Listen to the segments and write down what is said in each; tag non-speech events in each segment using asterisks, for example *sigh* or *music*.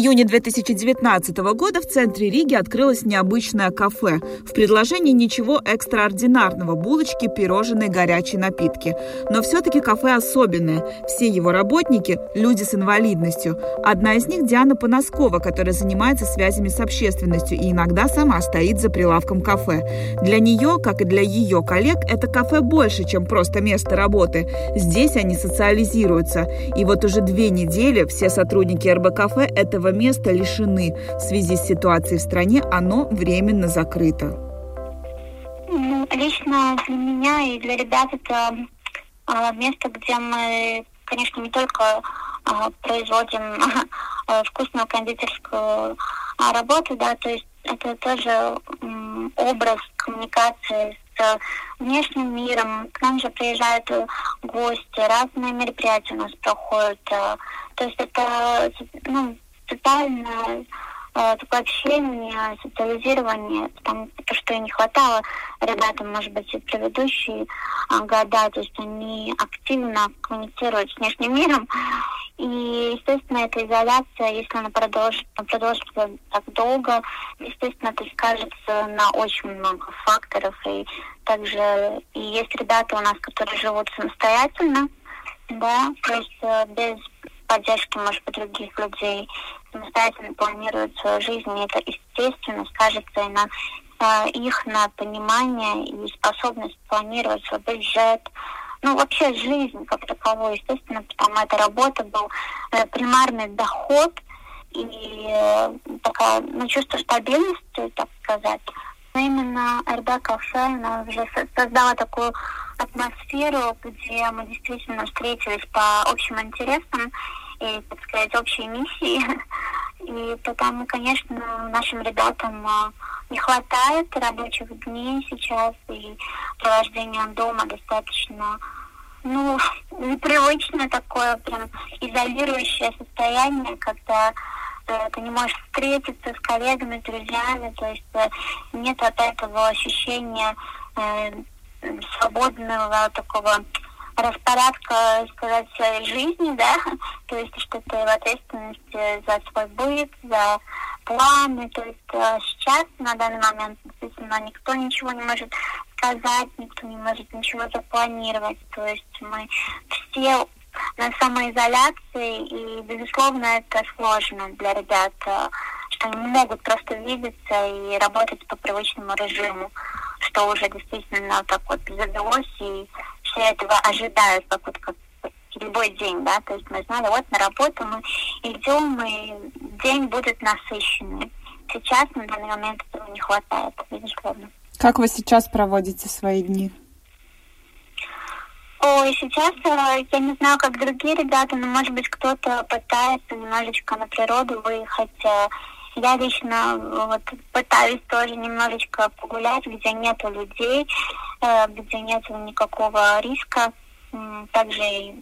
Июне 2019 года в центре Риги открылось необычное кафе. В предложении ничего экстраординарного – булочки, пирожные, горячие напитки. Но все-таки кафе особенное. Все его работники – люди с инвалидностью. Одна из них – Диана Поноскова, которая занимается связями с общественностью и иногда сама стоит за прилавком кафе. Для нее, как и для ее коллег, это кафе больше, чем просто место работы. Здесь они социализируются. И вот уже две недели все сотрудники РБ-кафе – это этого места лишены. В связи с ситуацией в стране оно временно закрыто. Ну, лично для меня и для ребят это э, место, где мы, конечно, не только э, производим э, вкусную кондитерскую э, работу, да, то есть это тоже э, образ коммуникации с внешним миром. К нам же приезжают гости, разные мероприятия у нас проходят. Э, то есть это ну, социальное э, такое общение, социализирование, потому что не хватало ребятам, может быть, и предыдущие э, года, то есть они активно коммуницируют с внешним миром, и, естественно, эта изоляция, если она продолжится, продолжится так долго, естественно, это скажется на очень много факторов, и также и есть ребята у нас, которые живут самостоятельно, да, то есть э, без поддержки, может быть, других людей, самостоятельно планируют свою жизнь, и это, естественно, скажется и на э, их на понимание и способность планировать свой бюджет, ну, вообще жизнь как таковой, естественно, потому эта работа был э, примарный доход и э, такая, ну, чувство стабильности, так сказать. Но именно РБ Кафе она уже создала такую атмосферу, где мы действительно встретились по общим интересам и, так сказать, общей миссии. *laughs* И потому, конечно, нашим ребятам а, не хватает рабочих дней сейчас, и провождения дома достаточно ну, *laughs* непривычно такое прям изолирующее состояние, когда э, ты не можешь встретиться с коллегами, с друзьями, то есть э, нет от этого ощущения э, свободного такого распорядка, сказать, своей жизни, *laughs* да, то есть что ты в ответственности за свой быт, за планы, то есть э, сейчас, на данный момент, действительно, никто ничего не может сказать, никто не может ничего запланировать, то есть мы все на самоизоляции, и, безусловно, это сложно для ребят, э, что они не могут просто видеться и работать по привычному режиму, что уже действительно так вот задалось, и все этого ожидают, как вот как любой день, да, то есть мы знали, вот на работу мы идем, и день будет насыщенный. Сейчас на данный момент этого не хватает, безусловно. Как вы сейчас проводите свои дни? Ой, сейчас э, я не знаю, как другие ребята, но, может быть, кто-то пытается немножечко на природу выехать. Э, я лично вот, пытаюсь тоже немножечко погулять, где нету людей, э, где нет никакого риска. Также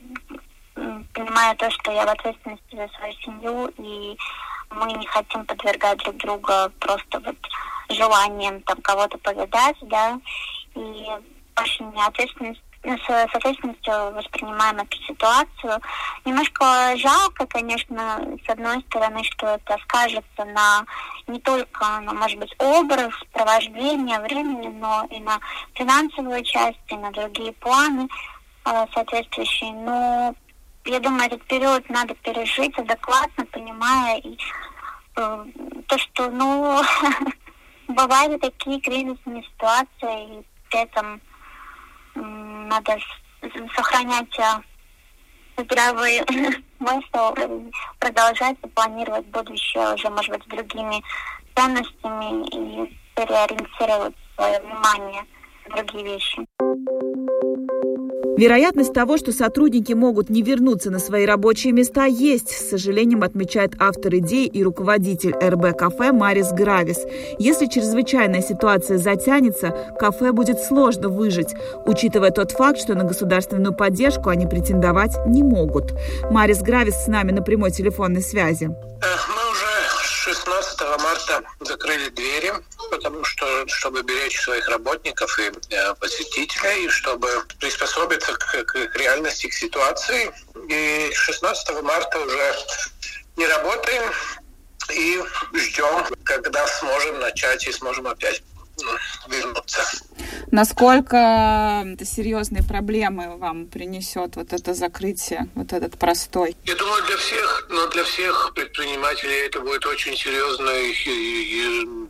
понимаю то, что я в ответственности за свою семью, и мы не хотим подвергать друг друга просто вот желанием там кого-то повидать, да, и очень ответственность с, с ответственностью воспринимаем эту ситуацию. Немножко жалко, конечно, с одной стороны, что это скажется на не только, на, может быть, образ, провождение времени, но и на финансовую часть, и на другие планы э, соответствующие. Но я думаю, этот период надо пережить адекватно, понимая и э, то, что, ну, *laughs* бывают такие кризисные ситуации, и при этом надо сохранять э, здравый *laughs* смысл, продолжать планировать будущее уже, может быть, другими ценностями и переориентировать свое внимание на другие вещи. Вероятность того, что сотрудники могут не вернуться на свои рабочие места, есть, с сожалением отмечает автор идеи и руководитель РБ кафе Марис Гравис. Если чрезвычайная ситуация затянется, кафе будет сложно выжить, учитывая тот факт, что на государственную поддержку они претендовать не могут. Марис Гравис с нами на прямой телефонной связи. Уже 16 марта закрыли двери, потому что, чтобы беречь своих работников и э, посетителей, и чтобы приспособиться к, к реальности, к ситуации. И 16 марта уже не работаем и ждем, когда сможем начать и сможем опять вернуться. Насколько серьезные проблемы вам принесет вот это закрытие, вот этот простой? Я думаю, для всех, но для всех предпринимателей это будет очень серьезно и, и, и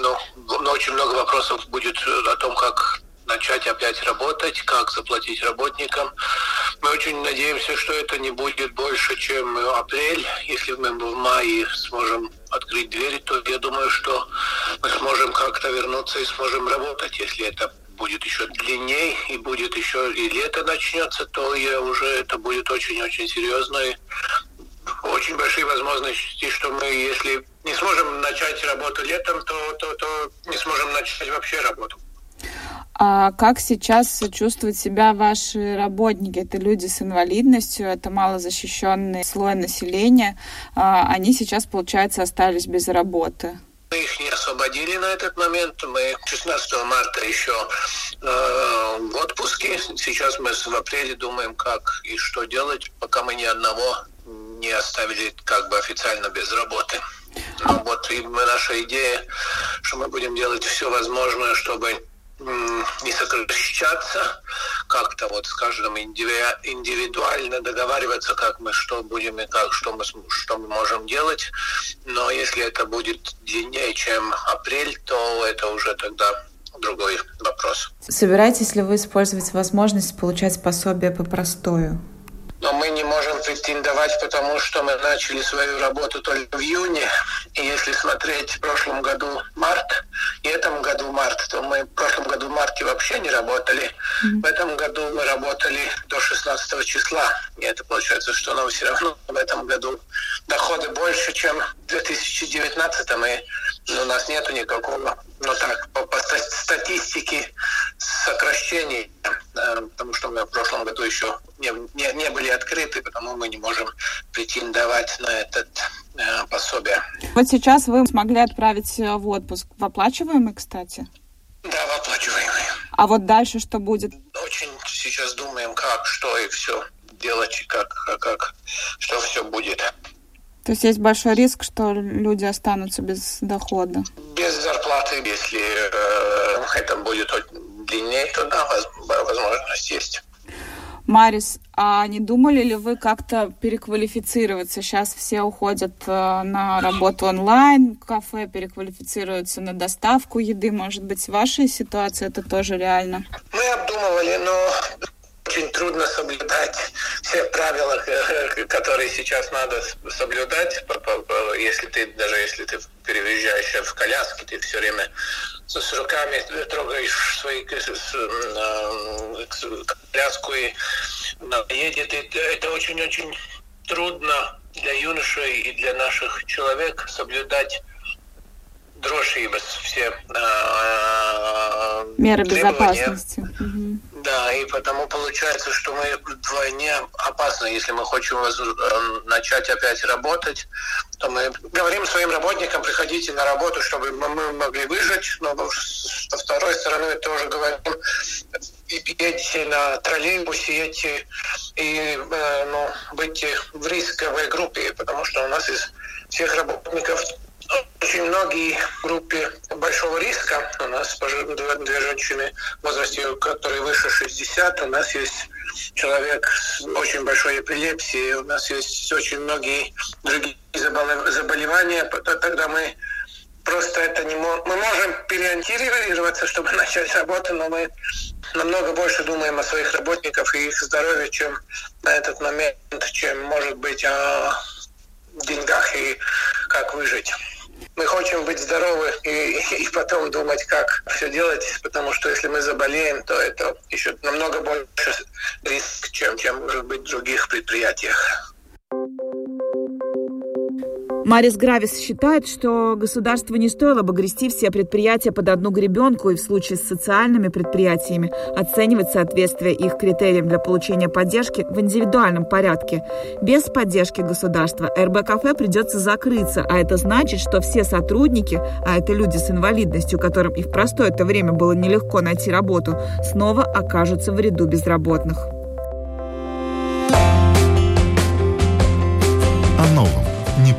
ну, очень много вопросов будет о том, как начать опять работать, как заплатить работникам. Мы очень надеемся, что это не будет больше, чем апрель. Если мы в мае сможем открыть двери, то я думаю, что мы сможем как-то вернуться и сможем работать. Если это будет еще длиннее и будет еще и лето начнется, то я уже это будет очень-очень серьезно. И очень большие возможности, что мы, если не сможем начать работу летом, то, то, то не сможем начать вообще работу. А как сейчас чувствуют себя ваши работники? Это люди с инвалидностью, это малозащищенный слой населения. А они сейчас, получается, остались без работы. Мы их не освободили на этот момент. Мы 16 марта еще э, в отпуске. Сейчас мы в апреле думаем, как и что делать, пока мы ни одного не оставили как бы официально без работы. Ну, вот и наша идея, что мы будем делать все возможное, чтобы не сокращаться, как-то вот с каждым индивидуально договариваться, как мы что будем и как, что мы, что мы можем делать. Но если это будет длиннее, чем апрель, то это уже тогда другой вопрос. Собираетесь ли вы использовать возможность получать пособие по простою? Но мы не можем претендовать, потому что мы начали свою работу только в июне. И если смотреть в прошлом году март и этом году март, то мы в прошлом году в марте вообще не работали. Mm-hmm. В этом году мы работали до 16 числа. И это получается, что нам все равно в этом году доходы больше, чем 2019. И у нас нету никакого, ну так, по, по статистике сокращений, э, потому что мы в прошлом году еще не, не, не были открыты, потому мы не можем претендовать на этот э, пособие. Вот сейчас вы смогли отправить э, в отпуск. В оплачиваемый, кстати? Да, в оплачиваемый. А вот дальше что будет? Очень сейчас думаем, как, что и все делать, как, как, как что все будет. То есть есть большой риск, что люди останутся без дохода? Без зарплаты, если э, это будет длиннее, то да, возможность есть. Марис, а не думали ли вы как-то переквалифицироваться? Сейчас все уходят э, на работу онлайн, кафе переквалифицируются на доставку еды. Может быть, в вашей ситуации это тоже реально? Мы обдумывали, но очень трудно соблюдать все правила, которые сейчас надо соблюдать. Если ты, даже если ты переезжаешь в коляске, ты все время с руками трогаешь свои коляску и едет. Это очень-очень трудно для юношей и для наших человек соблюдать дрожжибас, все э, меры безопасности. Да, и потому получается, что мы вдвойне опасны. Если мы хотим начать опять работать, то мы говорим своим работникам, приходите на работу, чтобы мы могли выжить, но со второй стороны тоже говорим, едете на троллейбусе, едете и э, ну, быть в рисковой группе, потому что у нас из всех работников очень многие группе большого риска. У нас две женщины в возрасте, которые выше 60. У нас есть человек с очень большой эпилепсией. У нас есть очень многие другие заболевания. Тогда мы просто это не можем. Мы можем переориентироваться, чтобы *laughs* начать работу, но мы намного больше думаем о своих работниках и их здоровье, чем на этот момент, чем, может быть, о деньгах и как выжить мы хотим быть здоровы и, *laughs* и потом думать, как все делать, потому что если мы заболеем, то это еще намного больше риск, чем, чем может быть в других предприятиях. Марис Гравис считает, что государству не стоило бы грести все предприятия под одну гребенку и в случае с социальными предприятиями оценивать соответствие их критериям для получения поддержки в индивидуальном порядке. Без поддержки государства РБ-кафе придется закрыться, а это значит, что все сотрудники, а это люди с инвалидностью, которым и в простое это время было нелегко найти работу, снова окажутся в ряду безработных.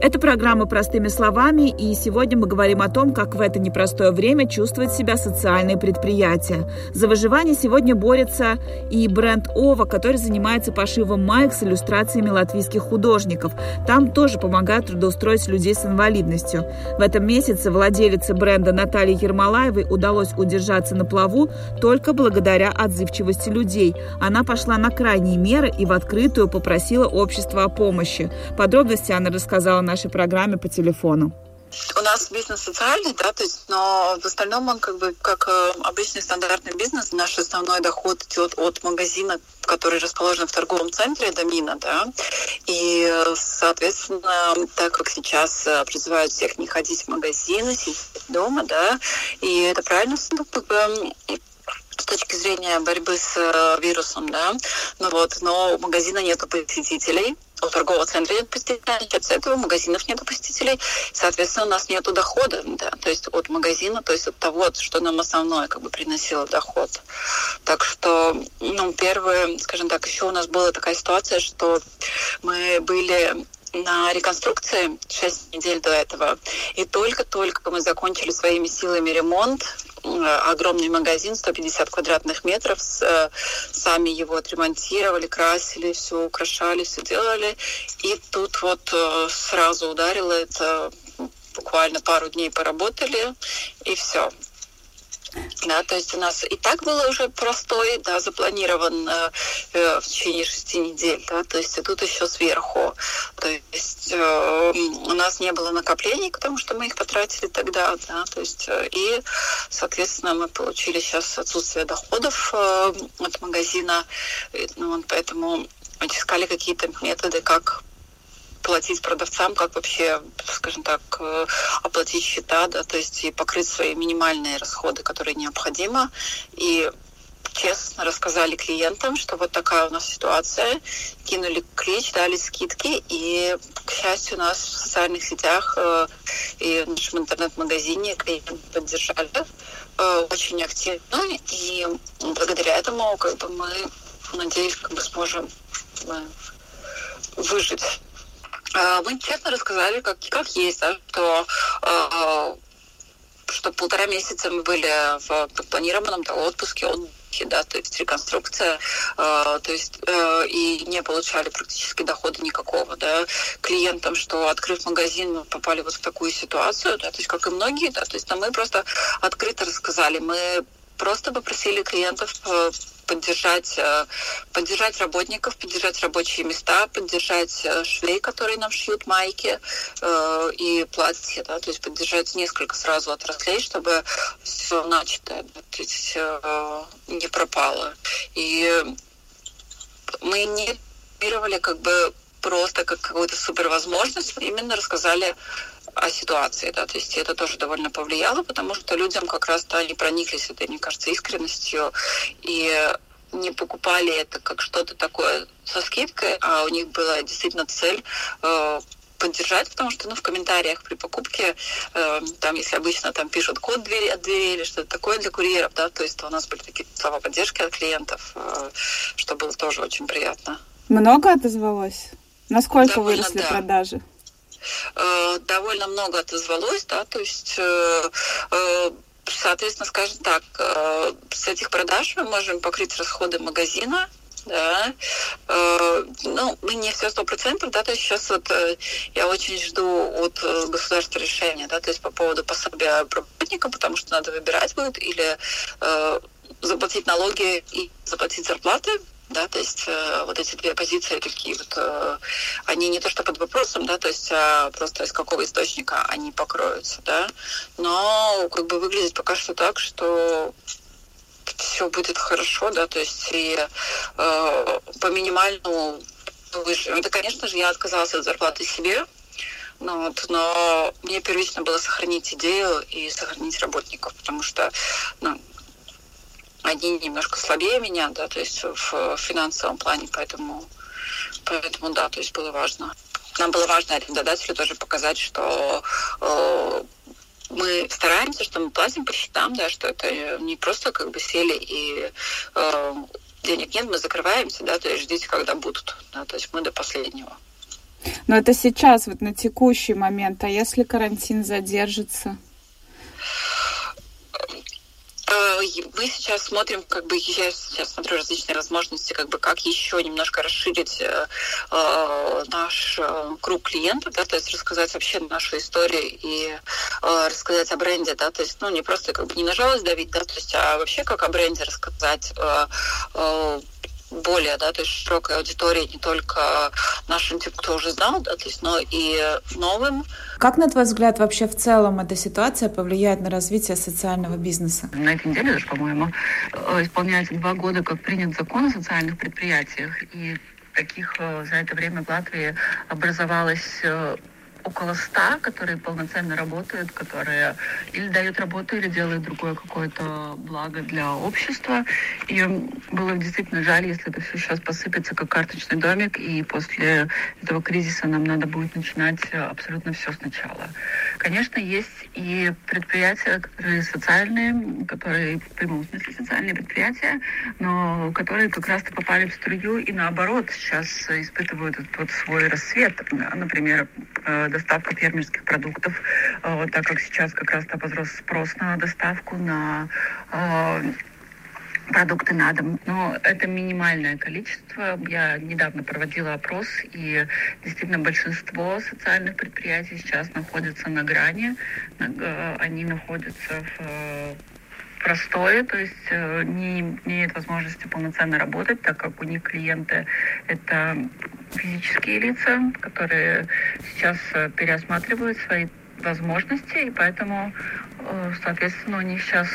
Это программа «Простыми словами», и сегодня мы говорим о том, как в это непростое время чувствуют себя социальные предприятия. За выживание сегодня борется и бренд «Ова», который занимается пошивом маек с иллюстрациями латвийских художников. Там тоже помогают трудоустроить людей с инвалидностью. В этом месяце владелице бренда Наталье Ермолаевой удалось удержаться на плаву только благодаря отзывчивости людей. Она пошла на крайние меры и в открытую попросила общество о помощи. Подробности она рассказала нашей программе по телефону. У нас бизнес социальный, да, то есть, но в остальном он как бы как э, обычный стандартный бизнес. Наш основной доход идет от магазина, который расположен в торговом центре Домина, да, и, соответственно, так как сейчас э, призывают всех не ходить в магазины, сидеть дома, да, и это правильно, ну, как бы, с точки зрения борьбы с э, вирусом, да, ну вот, но у магазина нету посетителей, у торгового центра нет посетителей, от этого магазинов нет посетителей, соответственно, у нас нет дохода, да, то есть от магазина, то есть от того, что нам основное как бы приносило доход. Так что, ну, первое, скажем так, еще у нас была такая ситуация, что мы были на реконструкции 6 недель до этого. И только-только мы закончили своими силами ремонт, огромный магазин, 150 квадратных метров, э, сами его отремонтировали, красили, все украшали, все делали. И тут вот э, сразу ударило это, буквально пару дней поработали, и все. Да, то есть у нас и так было уже простой, да, запланирован э, э, в течение шести недель, да, то есть и тут еще сверху. То есть э, у нас не было накоплений, потому что мы их потратили тогда, да, то есть э, и, соответственно, мы получили сейчас отсутствие доходов э, от магазина, и, ну, поэтому искали какие-то методы, как платить продавцам, как вообще, скажем так, э, оплатить счета, да, то есть и покрыть свои минимальные расходы, которые необходимо. И честно рассказали клиентам, что вот такая у нас ситуация, кинули клич, дали скидки, и, к счастью, у нас в социальных сетях э, и в нашем интернет-магазине клиенты поддержали э, очень активно, и благодаря этому как бы мы, надеюсь, как бы сможем выжить а, мы честно рассказали, как, как есть, да, что а, что полтора месяца мы были в планированном да, отпуске, отдыхе, да, то есть реконструкция, э, то есть э, и не получали практически дохода никакого, да, клиентам, что открыв магазин, мы попали вот в такую ситуацию, да, то есть как и многие, да, то есть мы просто открыто рассказали, мы просто попросили клиентов э, поддержать, э, поддержать работников, поддержать рабочие места, поддержать э, швей, которые нам шьют майки и платья, да, то есть поддержать несколько сразу отраслей, чтобы все начатое да, то есть, не пропало. И мы не как бы просто как какую-то супервозможность, именно рассказали о ситуации, да, то есть это тоже довольно повлияло, потому что людям как раз-то они прониклись этой, мне кажется, искренностью и не покупали это как что-то такое со скидкой, а у них была действительно цель э, поддержать, потому что ну, в комментариях при покупке, э, там, если обычно там пишут код двери от двери или что-то такое для курьеров, да, то есть у нас были такие слова поддержки от клиентов, э, что было тоже очень приятно. Много отозвалось? Насколько Довольно, выросли да. продажи? Э, довольно много отозвалось, да, то есть э, э, соответственно, скажем так, с этих продаж мы можем покрыть расходы магазина, да, ну, мы не все сто процентов, да, то есть сейчас вот я очень жду от государства решения, да, то есть по поводу пособия работникам, потому что надо выбирать будет или заплатить налоги и заплатить зарплаты, да, то есть э, вот эти две позиции такие вот, э, они не то что под вопросом, да, то есть а просто из какого источника они покроются, да, но как бы выглядит пока что так, что все будет хорошо, да, то есть и э, по минимальному выше. Это, конечно же, я отказалась от зарплаты себе, ну, вот, но мне первично было сохранить идею и сохранить работников, потому что ну, они немножко слабее меня, да, то есть в финансовом плане, поэтому, поэтому да, то есть было важно. Нам было важно арендодателю тоже показать, что э, мы стараемся, что мы платим по счетам, да, что это не просто как бы сели и э, денег нет, мы закрываемся, да, то есть ждите, когда будут, да, то есть мы до последнего. Но это сейчас, вот на текущий момент, а если карантин задержится? Э, мы сейчас смотрим, как бы я сейчас смотрю различные возможности, как бы как еще немножко расширить э, э наш э, круг клиентов, да, то есть рассказать вообще нашу историю и э, рассказать о бренде, да, то есть, ну, не просто как бы не на жалость давить, да, то есть, а вообще как о бренде рассказать, э, э, более, да, то есть широкой аудитории, не только нашим, тем, кто уже знал, да, то есть, но и новым. Как, на твой взгляд, вообще в целом эта ситуация повлияет на развитие социального бизнеса? На этой неделе даже, по-моему, э, исполняется два года, как принят закон о социальных предприятиях, и таких э, за это время в Латвии образовалось э, около ста, которые полноценно работают, которые или дают работу, или делают другое какое-то благо для общества. И было действительно жаль, если это все сейчас посыпется как карточный домик, и после этого кризиса нам надо будет начинать абсолютно все сначала. Конечно, есть и предприятия, которые социальные, которые в прямом смысле социальные предприятия, но которые как раз-то попали в струю и наоборот сейчас испытывают вот свой рассвет. Например, э, доставка фермерских продуктов, э, так как сейчас как раз-то возрос спрос на доставку, на э, продукты на дом. Но это минимальное количество. Я недавно проводила опрос, и действительно большинство социальных предприятий сейчас находятся на грани. Э, они находятся в простое, то есть э, не имеют возможности полноценно работать, так как у них клиенты это физические лица, которые сейчас э, переосматривают свои возможности, и поэтому, э, соответственно, у них сейчас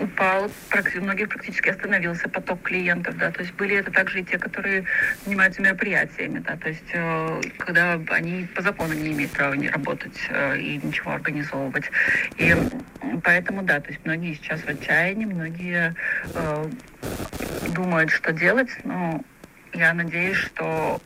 упал, у многих практически остановился поток клиентов, да, то есть были это также и те, которые занимаются мероприятиями, да, то есть э, когда они по закону не имеют права не работать э, и ничего организовывать. И поэтому, да, то есть многие сейчас в отчаянии, многие э, думают, что делать, но я надеюсь, что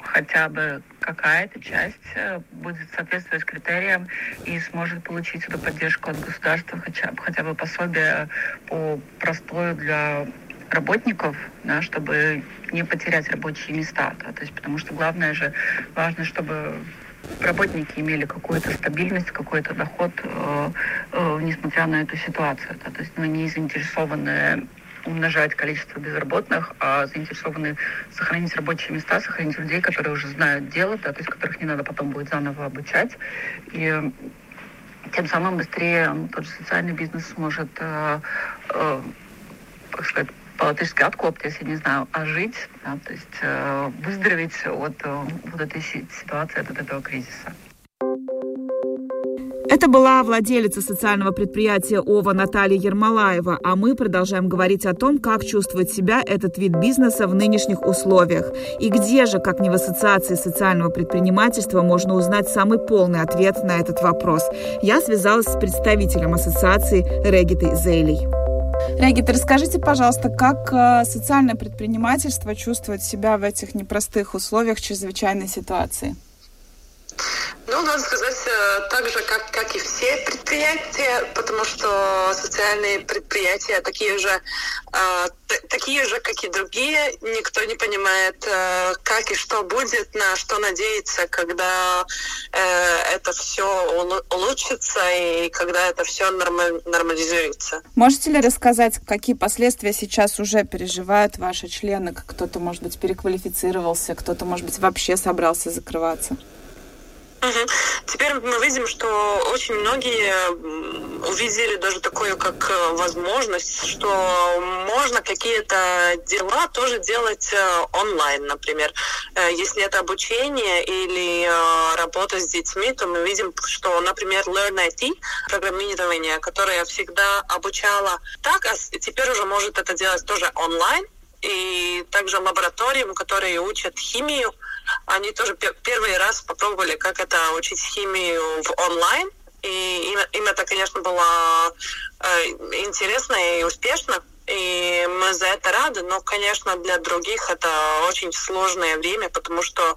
хотя бы какая-то часть э, будет соответствовать критериям и сможет получить эту поддержку от государства, хотя, хотя бы пособие по простою для работников, да, чтобы не потерять рабочие места. Да, то есть, потому что главное же, важно, чтобы работники имели какую-то стабильность, какой-то доход, э, э, несмотря на эту ситуацию. Да, то есть мы не заинтересованы умножать количество безработных, а заинтересованы сохранить рабочие места, сохранить людей, которые уже знают дело, да, то есть которых не надо потом будет заново обучать. И тем самым быстрее тот же социальный бизнес сможет, э, э, как сказать, по-латышски откоптись, я не знаю, ожить, да, то есть э, выздороветь от э, вот этой ситуации, от этого кризиса. Это была владелица социального предприятия ОВА Наталья Ермолаева, а мы продолжаем говорить о том, как чувствует себя этот вид бизнеса в нынешних условиях. И где же, как не в Ассоциации социального предпринимательства, можно узнать самый полный ответ на этот вопрос. Я связалась с представителем ассоциации Регитой Зейлей. Регита, расскажите, пожалуйста, как э, социальное предпринимательство чувствует себя в этих непростых условиях чрезвычайной ситуации? Ну, надо сказать, э, так же, как, как и все предприятия, потому что социальные предприятия такие же, э, такие же, как и другие. Никто не понимает, э, как и что будет, на что надеяться, когда э, это все улучшится и когда это все норма- нормализуется. Можете ли рассказать, какие последствия сейчас уже переживают ваши члены? Кто-то, может быть, переквалифицировался, кто-то, может быть, вообще собрался закрываться? Угу. Теперь мы видим, что очень многие увидели даже такое, как э, возможность, что можно какие-то дела тоже делать э, онлайн, например. Э, если это обучение или работа с детьми, то мы видим, что, например, Learn IT, программирование, которое всегда обучала так, а теперь уже может это делать тоже онлайн. И также лабораториям, которые учат химию, они тоже первый раз попробовали, как это учить химию в онлайн. И им, им это, конечно, было э, интересно и успешно. И мы за это рады, но, конечно, для других это очень сложное время, потому что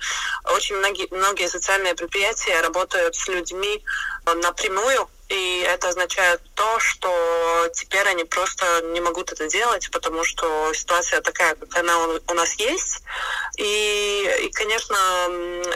очень многие, многие социальные предприятия работают с людьми напрямую, и это означает то, что теперь они просто не могут это делать, потому что ситуация такая, как она у нас есть. И, и конечно,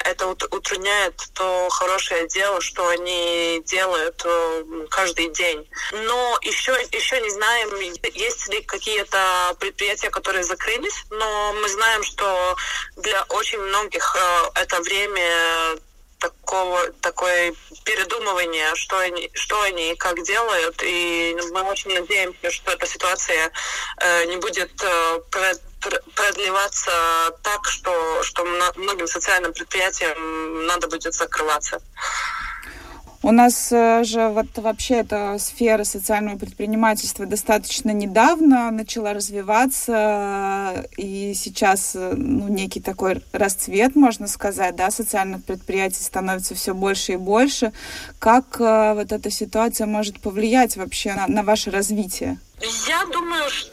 это утрудняет то хорошее дело, что они делают э, каждый день. Но еще, еще не знаем, есть ли какие-то предприятия, которые закрылись, но мы знаем, что для очень многих э, это время такого, такое передумывание, что они, что они и как делают. И мы очень надеемся, что эта ситуация э, не будет э, продлеваться так, что, что многим социальным предприятиям надо будет закрываться. У нас э, же вот вообще эта сфера социального предпринимательства достаточно недавно начала развиваться, и сейчас э, ну, некий такой расцвет, можно сказать, да, социальных предприятий становится все больше и больше. Как э, вот эта ситуация может повлиять вообще на, на ваше развитие? Я думаю, что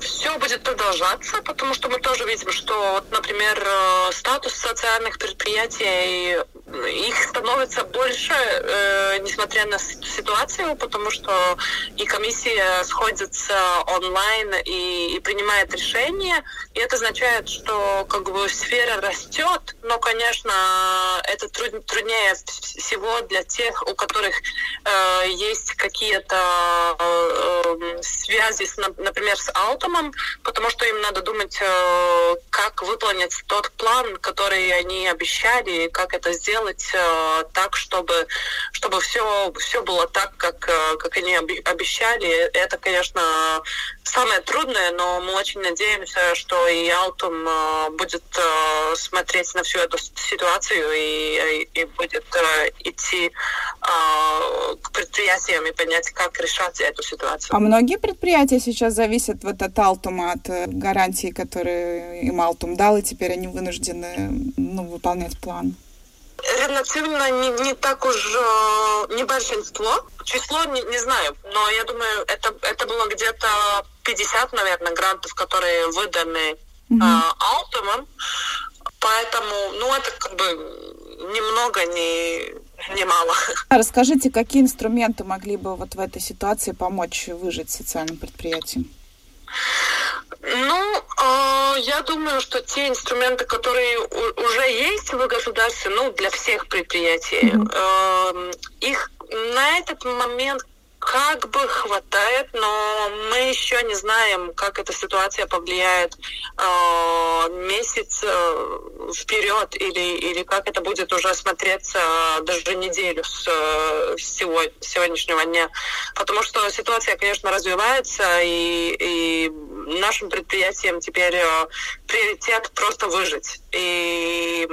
все будет продолжаться, потому что мы тоже видим, что, вот, например, э, статус социальных предприятий, их становится больше, э, несмотря на ситуацию, потому что и комиссия сходится онлайн и, и принимает решения, и это означает, что как бы сфера растет, но, конечно, это труд, труднее всего для тех, у которых э, есть какие-то э, связи, с, например, с Алтомом, потому что им надо думать, э, как выполнить тот план, который они обещали, как это сделать э, так, чтобы, чтобы все, все было так, как, э, как они обещали. Это, конечно, самое трудное, но мы очень надеемся, что и Алтум будет смотреть на всю эту ситуацию и, и будет идти к предприятиям и понять, как решать эту ситуацию. А многие предприятия сейчас зависят вот от Алтума, от э, гарантии, которые им Алтум дал, и теперь они вынуждены ну, выполнять план? Релативно не, не так уж э, не большинство. Число не, не знаю, но я думаю, это, это было где-то 50, наверное, грантов, которые выданы mm-hmm. э, Алтумом. Поэтому, ну, это как бы немного не немало. *laughs* Расскажите, какие инструменты могли бы вот в этой ситуации помочь выжить социальным предприятиям? Ну, э, я думаю, что те инструменты, которые уже есть в государстве, ну, для всех предприятий, mm-hmm. э, их на этот момент как бы хватает, но мы еще не знаем, как эта ситуация повлияет э, месяц э, вперед или, или как это будет уже смотреться даже неделю с, с сегодня, сегодняшнего дня. Потому что ситуация, конечно, развивается, и, и нашим предприятиям теперь э, приоритет просто выжить. И,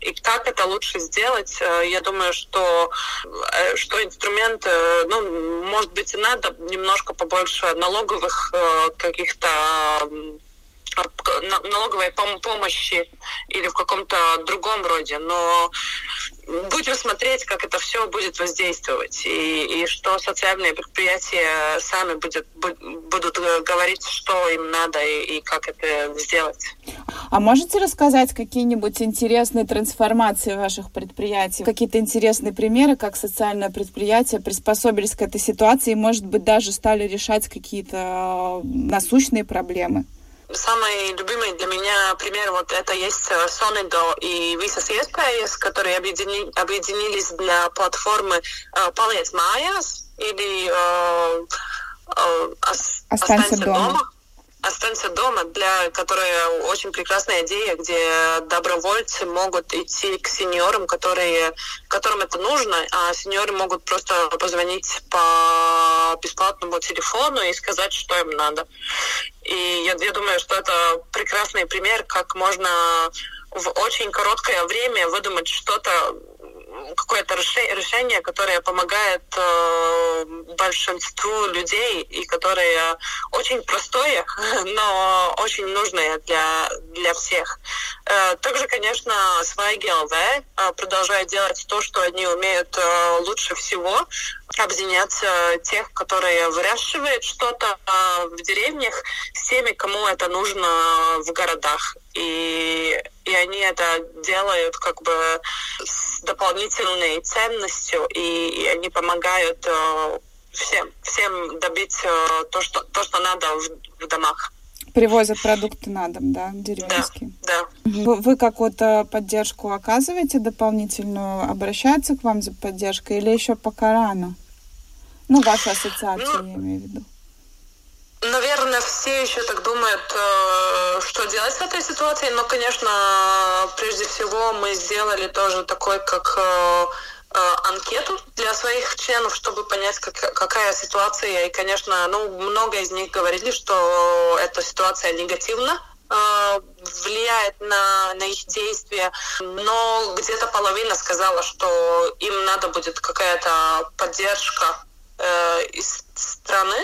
и как это лучше сделать, э, я думаю, что, э, что инструмент, ну, может быть, и надо немножко побольше налоговых каких-то налоговой помощи или в каком-то другом роде, но будем смотреть, как это все будет воздействовать, и, и что социальные предприятия сами будет, будут говорить, что им надо и, и как это сделать. А можете рассказать какие-нибудь интересные трансформации ваших предприятий, какие-то интересные примеры, как социальное предприятие приспособились к этой ситуации и, может быть, даже стали решать какие-то насущные проблемы? Самый любимый для меня пример вот это есть Sonido и Visas iespējas, которые объедини, объединились для платформы uh, Paliec mājās или uh, uh, Останься дома. дома. Останься дома, для которой очень прекрасная идея, где добровольцы могут идти к сеньорам, которые, которым это нужно, а сеньоры могут просто позвонить по бесплатному телефону и сказать, что им надо. И я, я думаю, что это прекрасный пример, как можно в очень короткое время выдумать что-то какое-то решение, которое помогает э, большинству людей и которое очень простое, *laughs* но очень нужное для, для всех. Э, также, конечно, свои ГЛВ э, продолжают делать то, что они умеют э, лучше всего, объединять э, тех, которые выращивают что-то э, в деревнях, с теми, кому это нужно в городах. И, и они это делают как бы с дополнительной ценностью, и, и они помогают э, всем, всем добить э, то, что, то, что надо в, в домах. Привозят продукты на дом, да, деревенские? Да, да. Вы, вы какую-то поддержку оказываете дополнительную? Обращаются к вам за поддержкой или еще пока рано? Ну, ваша ассоциация, ну, я имею в виду. Наверное, все еще так думают, э, что делать с этой ситуацией, но, конечно, прежде всего мы сделали тоже такой, как э, э, анкету для своих членов, чтобы понять, как, какая ситуация. И, конечно, ну, много из них говорили, что эта ситуация негативна влияет на, на их действия, но где-то половина сказала, что им надо будет какая-то поддержка э, из страны.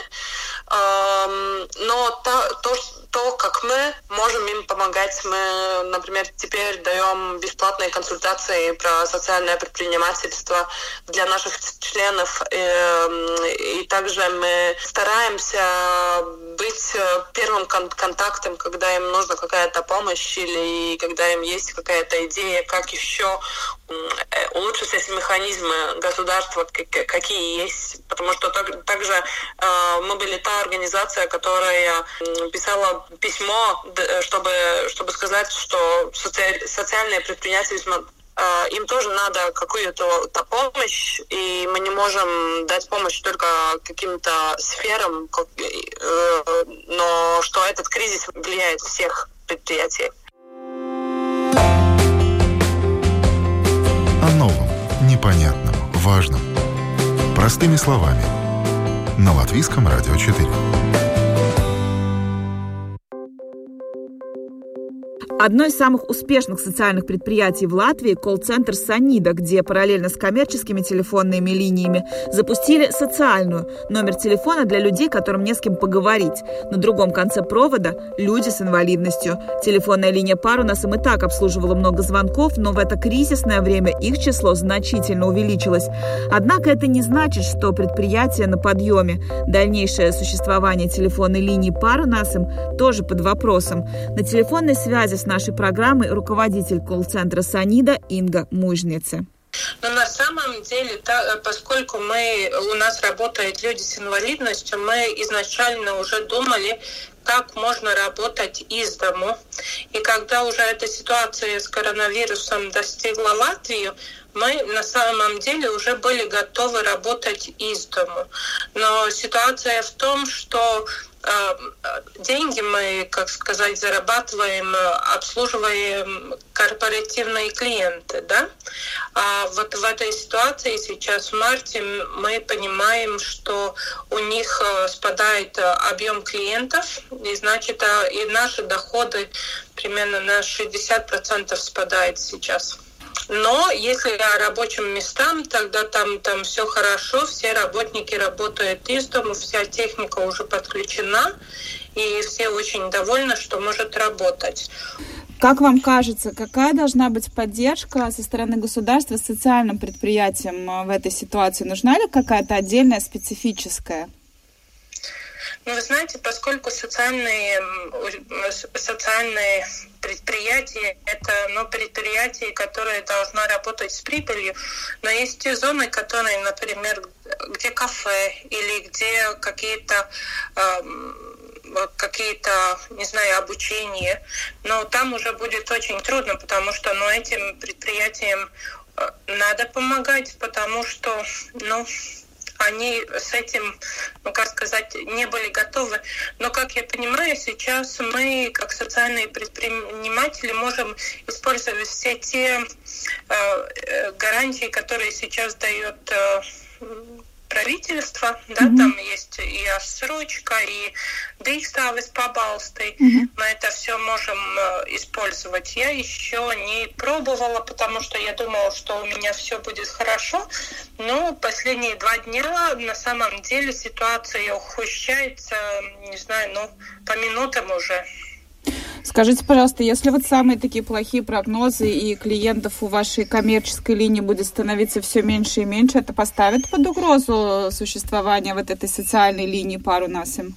Но то, то, то, как мы можем им помогать, мы, например, теперь даем бесплатные консультации про социальное предпринимательство для наших членов. Эм, и также мы стараемся быть первым контактом, когда им нужна какая-то помощь или когда им есть какая-то идея, как еще э, улучшить эти механизмы государства, какие есть. Потому что также э, мы были та организация, которая писала письмо, чтобы, чтобы сказать, что социальное предпринимательство э, им тоже надо какую-то помощь, и мы не можем дать помощь только каким-то сферам, э, но что этот кризис влияет всех предприятий. О новом, непонятном, важном. Простыми словами – на Латвийском радио 4. Одно из самых успешных социальных предприятий в Латвии – колл-центр «Санида», где параллельно с коммерческими телефонными линиями запустили социальную – номер телефона для людей, которым не с кем поговорить. На другом конце провода – люди с инвалидностью. Телефонная линия пару нас и так обслуживала много звонков, но в это кризисное время их число значительно увеличилось. Однако это не значит, что предприятие на подъеме. Дальнейшее существование телефонной линии пару нас им тоже под вопросом. На телефонной связи с нашей программы руководитель колл-центра «Санида» Инга Мужница. Но на самом деле, да, поскольку мы, у нас работают люди с инвалидностью, мы изначально уже думали, как можно работать из дому. И когда уже эта ситуация с коронавирусом достигла Латвию, мы на самом деле уже были готовы работать из дому. Но ситуация в том, что деньги мы, как сказать, зарабатываем, обслуживаем корпоративные клиенты, да. А вот в этой ситуации сейчас в марте мы понимаем, что у них э, спадает э, объем клиентов, и значит, э, и наши доходы примерно на 60% спадает сейчас. Но если рабочим местам, тогда там, там все хорошо, все работники работают из дома, вся техника уже подключена, и все очень довольны, что может работать. Как вам кажется, какая должна быть поддержка со стороны государства социальным предприятиям э, в этой ситуации? Нужна ли какая-то отдельная специфическая? Ну, вы знаете, поскольку социальные, социальные предприятия – это ну, предприятие, которое должно работать с прибылью, но есть те зоны, которые, например, где кафе или где какие-то какие-то, не знаю, обучение, но там уже будет очень трудно, потому что ну, этим предприятиям э, надо помогать, потому что ну, они с этим, ну как сказать, не были готовы. Но, как я понимаю, сейчас мы, как социальные предприниматели, можем использовать все те э, э гарантии, которые сейчас дает э, правительства, да, mm-hmm. там есть и отсрочка, и дīkstāvis побалсты. Mm-hmm. Мы это все можем э, использовать. Я еще не пробовала, потому что я думала, что у меня все будет хорошо. Но последние два дня на самом деле ситуация ухудшается, не знаю, ну, по минутам уже. Скажите, пожалуйста, если вот самые такие плохие прогнозы и клиентов у вашей коммерческой линии будет становиться все меньше и меньше, это поставит под угрозу существование вот этой социальной линии пару нас им?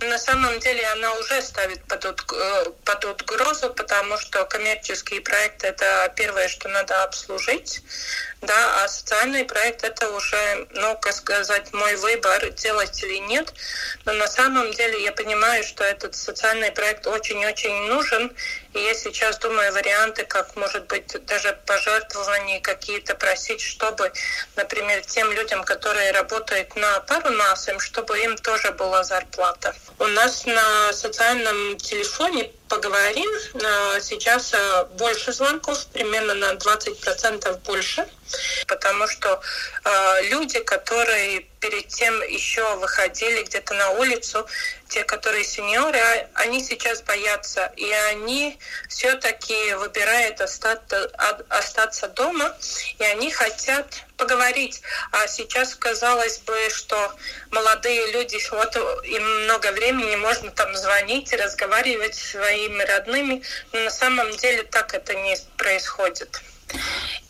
На самом деле она уже ставит под, э, под угрозу, потому что коммерческие проекты – это первое, что надо обслужить да, а социальный проект это уже, ну, как сказать, мой выбор, делать или нет. Но на самом деле я понимаю, что этот социальный проект очень-очень нужен. И я сейчас думаю варианты, как, может быть, даже пожертвования какие-то просить, чтобы, например, тем людям, которые работают на пару нас, им, чтобы им тоже была зарплата. У нас на социальном телефоне поговорим. Э, сейчас э, больше звонков, примерно на 20% больше, потому что э, люди, которые перед тем еще выходили где-то на улицу, те, которые сеньоры, а, они сейчас боятся, и они все-таки выбирают остаться, остаться дома, и они хотят поговорить. А сейчас казалось бы, что молодые люди, вот им много времени, можно там звонить и разговаривать с своими родными, но на самом деле так это не происходит.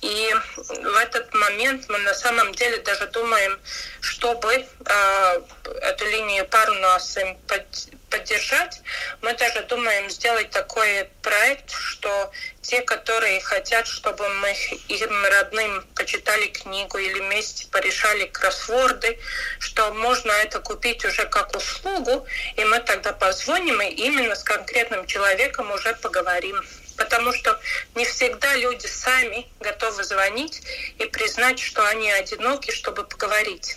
И в этот момент мы на самом деле даже думаем, чтобы э, эту линию пару нас им под, поддержать, мы даже думаем сделать такой проект, что те, которые хотят, чтобы мы им родным почитали книгу или вместе порешали кроссворды, что можно это купить уже как услугу, и мы тогда позвоним и именно с конкретным человеком уже поговорим потому что не всегда люди сами готовы звонить и признать, что они одиноки, чтобы поговорить.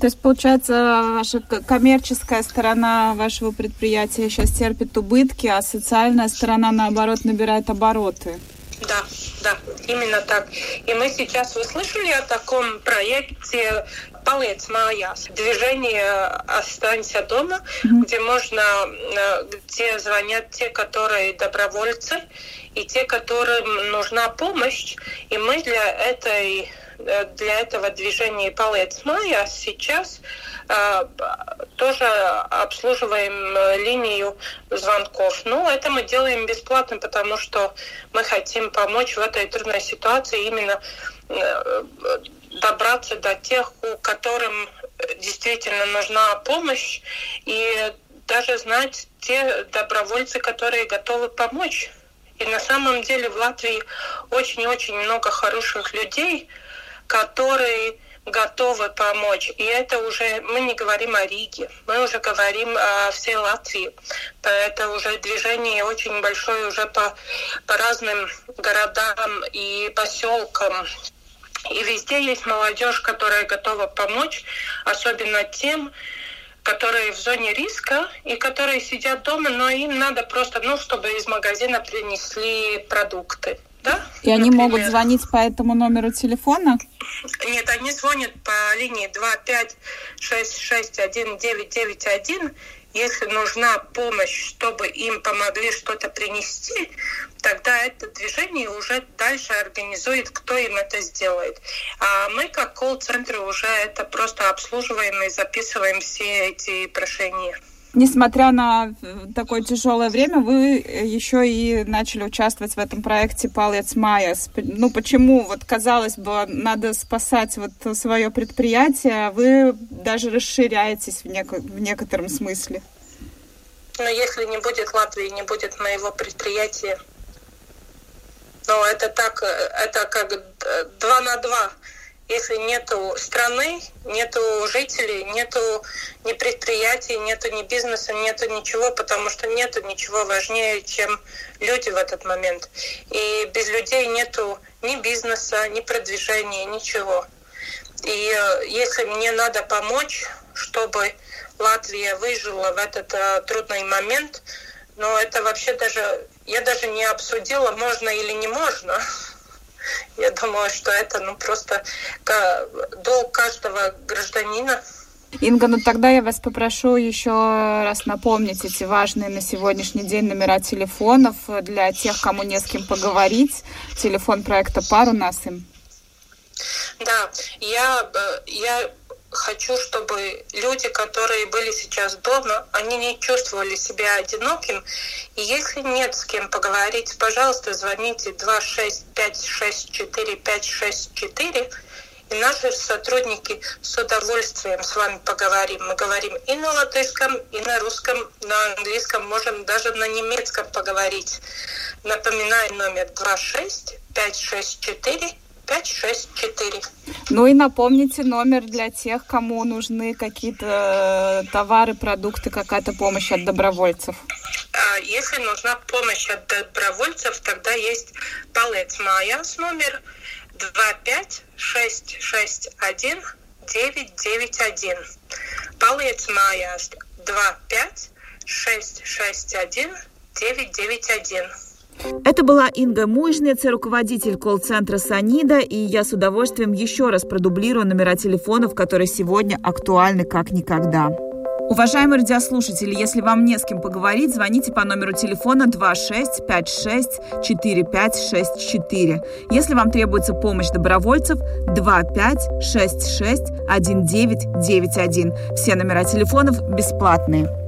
То есть, получается, ваша коммерческая сторона вашего предприятия сейчас терпит убытки, а социальная сторона, наоборот, набирает обороты. Да, да, именно так. И мы сейчас услышали о таком проекте «Палец mājās» движение «Останься дома», mm-hmm. где можно, э, где звонят те, которые добровольцы, и те, которым нужна помощь. И мы для этой Э, для этого движения «Палец Майя» сейчас э, тоже обслуживаем э, линию звонков. Но это мы делаем бесплатно, потому что мы хотим помочь в этой трудной ситуации именно добраться до тех, у которым действительно нужна помощь, и даже знать те добровольцы, которые готовы помочь. И на самом деле в Латвии очень-очень много хороших людей, которые готовы помочь. И это уже, мы не говорим о Риге, мы уже говорим о всей Латвии. Это уже движение очень большое уже по, по разным городам и поселкам. И везде есть молодежь, которая готова помочь, особенно тем, которые в зоне риска и которые сидят дома, но им надо просто, ну, чтобы из магазина принесли продукты. Да? И они Например. могут звонить по этому номеру телефона? Нет, они звонят по линии 25661991. Если нужна помощь, чтобы им помогли что-то принести, тогда это движение уже дальше организует, кто им это сделает. А мы как колл-центр уже это просто обслуживаем и записываем все эти прошения несмотря на э, такое тяжелое время, вы еще и начали участвовать в этом проекте «Палец Майяс». Ну, почему? Вот, казалось бы, надо спасать вот свое предприятие, а вы даже расширяетесь в, нек- в некотором смысле. Но если не будет Латвии, не будет моего предприятия. Но это так, э, это как два на два если нету страны, нету жителей, нету ни предприятий, нету ни бизнеса, нету ничего, потому что нету ничего важнее, чем люди в этот момент. И без людей нету ни бизнеса, ни продвижения, ничего. И э, если мне надо помочь, чтобы Латвия выжила в этот э, трудный момент, но это вообще даже, я даже не обсудила, можно или не можно. *laughs* Я думаю, что это ну, просто долг каждого гражданина. Инга, ну тогда я вас попрошу еще раз напомнить эти важные на сегодняшний день номера телефонов для тех, кому не с кем поговорить. Телефон проекта «Пар» у нас им. Да, я, э, я хочу, чтобы люди, которые были сейчас дома, они не чувствовали себя одиноким. И если нет с кем поговорить, пожалуйста, звоните 26564 и наши сотрудники с удовольствием с вами поговорим. Мы говорим и на латышском, и на русском, на английском, можем даже на немецком поговорить. Напоминаю номер 26 564 564. Ну и напомните номер для тех, кому нужны какие-то э, товары, продукты, какая-то помощь от добровольцев. А если нужна помощь от добровольцев, тогда есть Палец Майяс номер 25661 991. Палец Майяс 25661 991. Это была Инга Муйжнец, руководитель колл-центра «Санида», и я с удовольствием еще раз продублирую номера телефонов, которые сегодня актуальны как никогда. Уважаемые радиослушатели, если вам не с кем поговорить, звоните по номеру телефона 26564564. Если вам требуется помощь добровольцев, 25661991. Все номера телефонов бесплатные.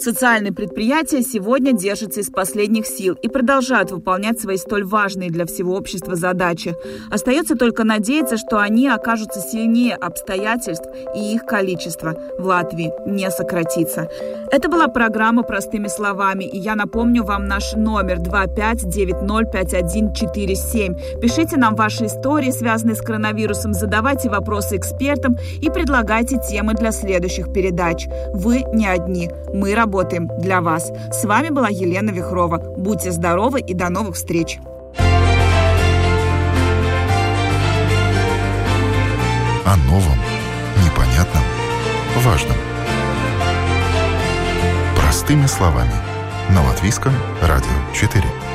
Социальные предприятия сегодня держатся из последних сил и продолжают выполнять свои столь важные для всего общества задачи. Остается только надеяться, что они окажутся сильнее обстоятельств и их количество в Латвии не сократится. Это была программа «Простыми словами», и я напомню вам наш номер 25905147. Пишите нам ваши истории, связанные с коронавирусом, задавайте вопросы экспертам и предлагайте темы для следующих передач. Вы не одни. Мы работаем работаем для вас. С вами была Елена Вихрова. Будьте здоровы и до новых встреч. О новом, непонятном, важном. Простыми словами. На Латвийском радио 4.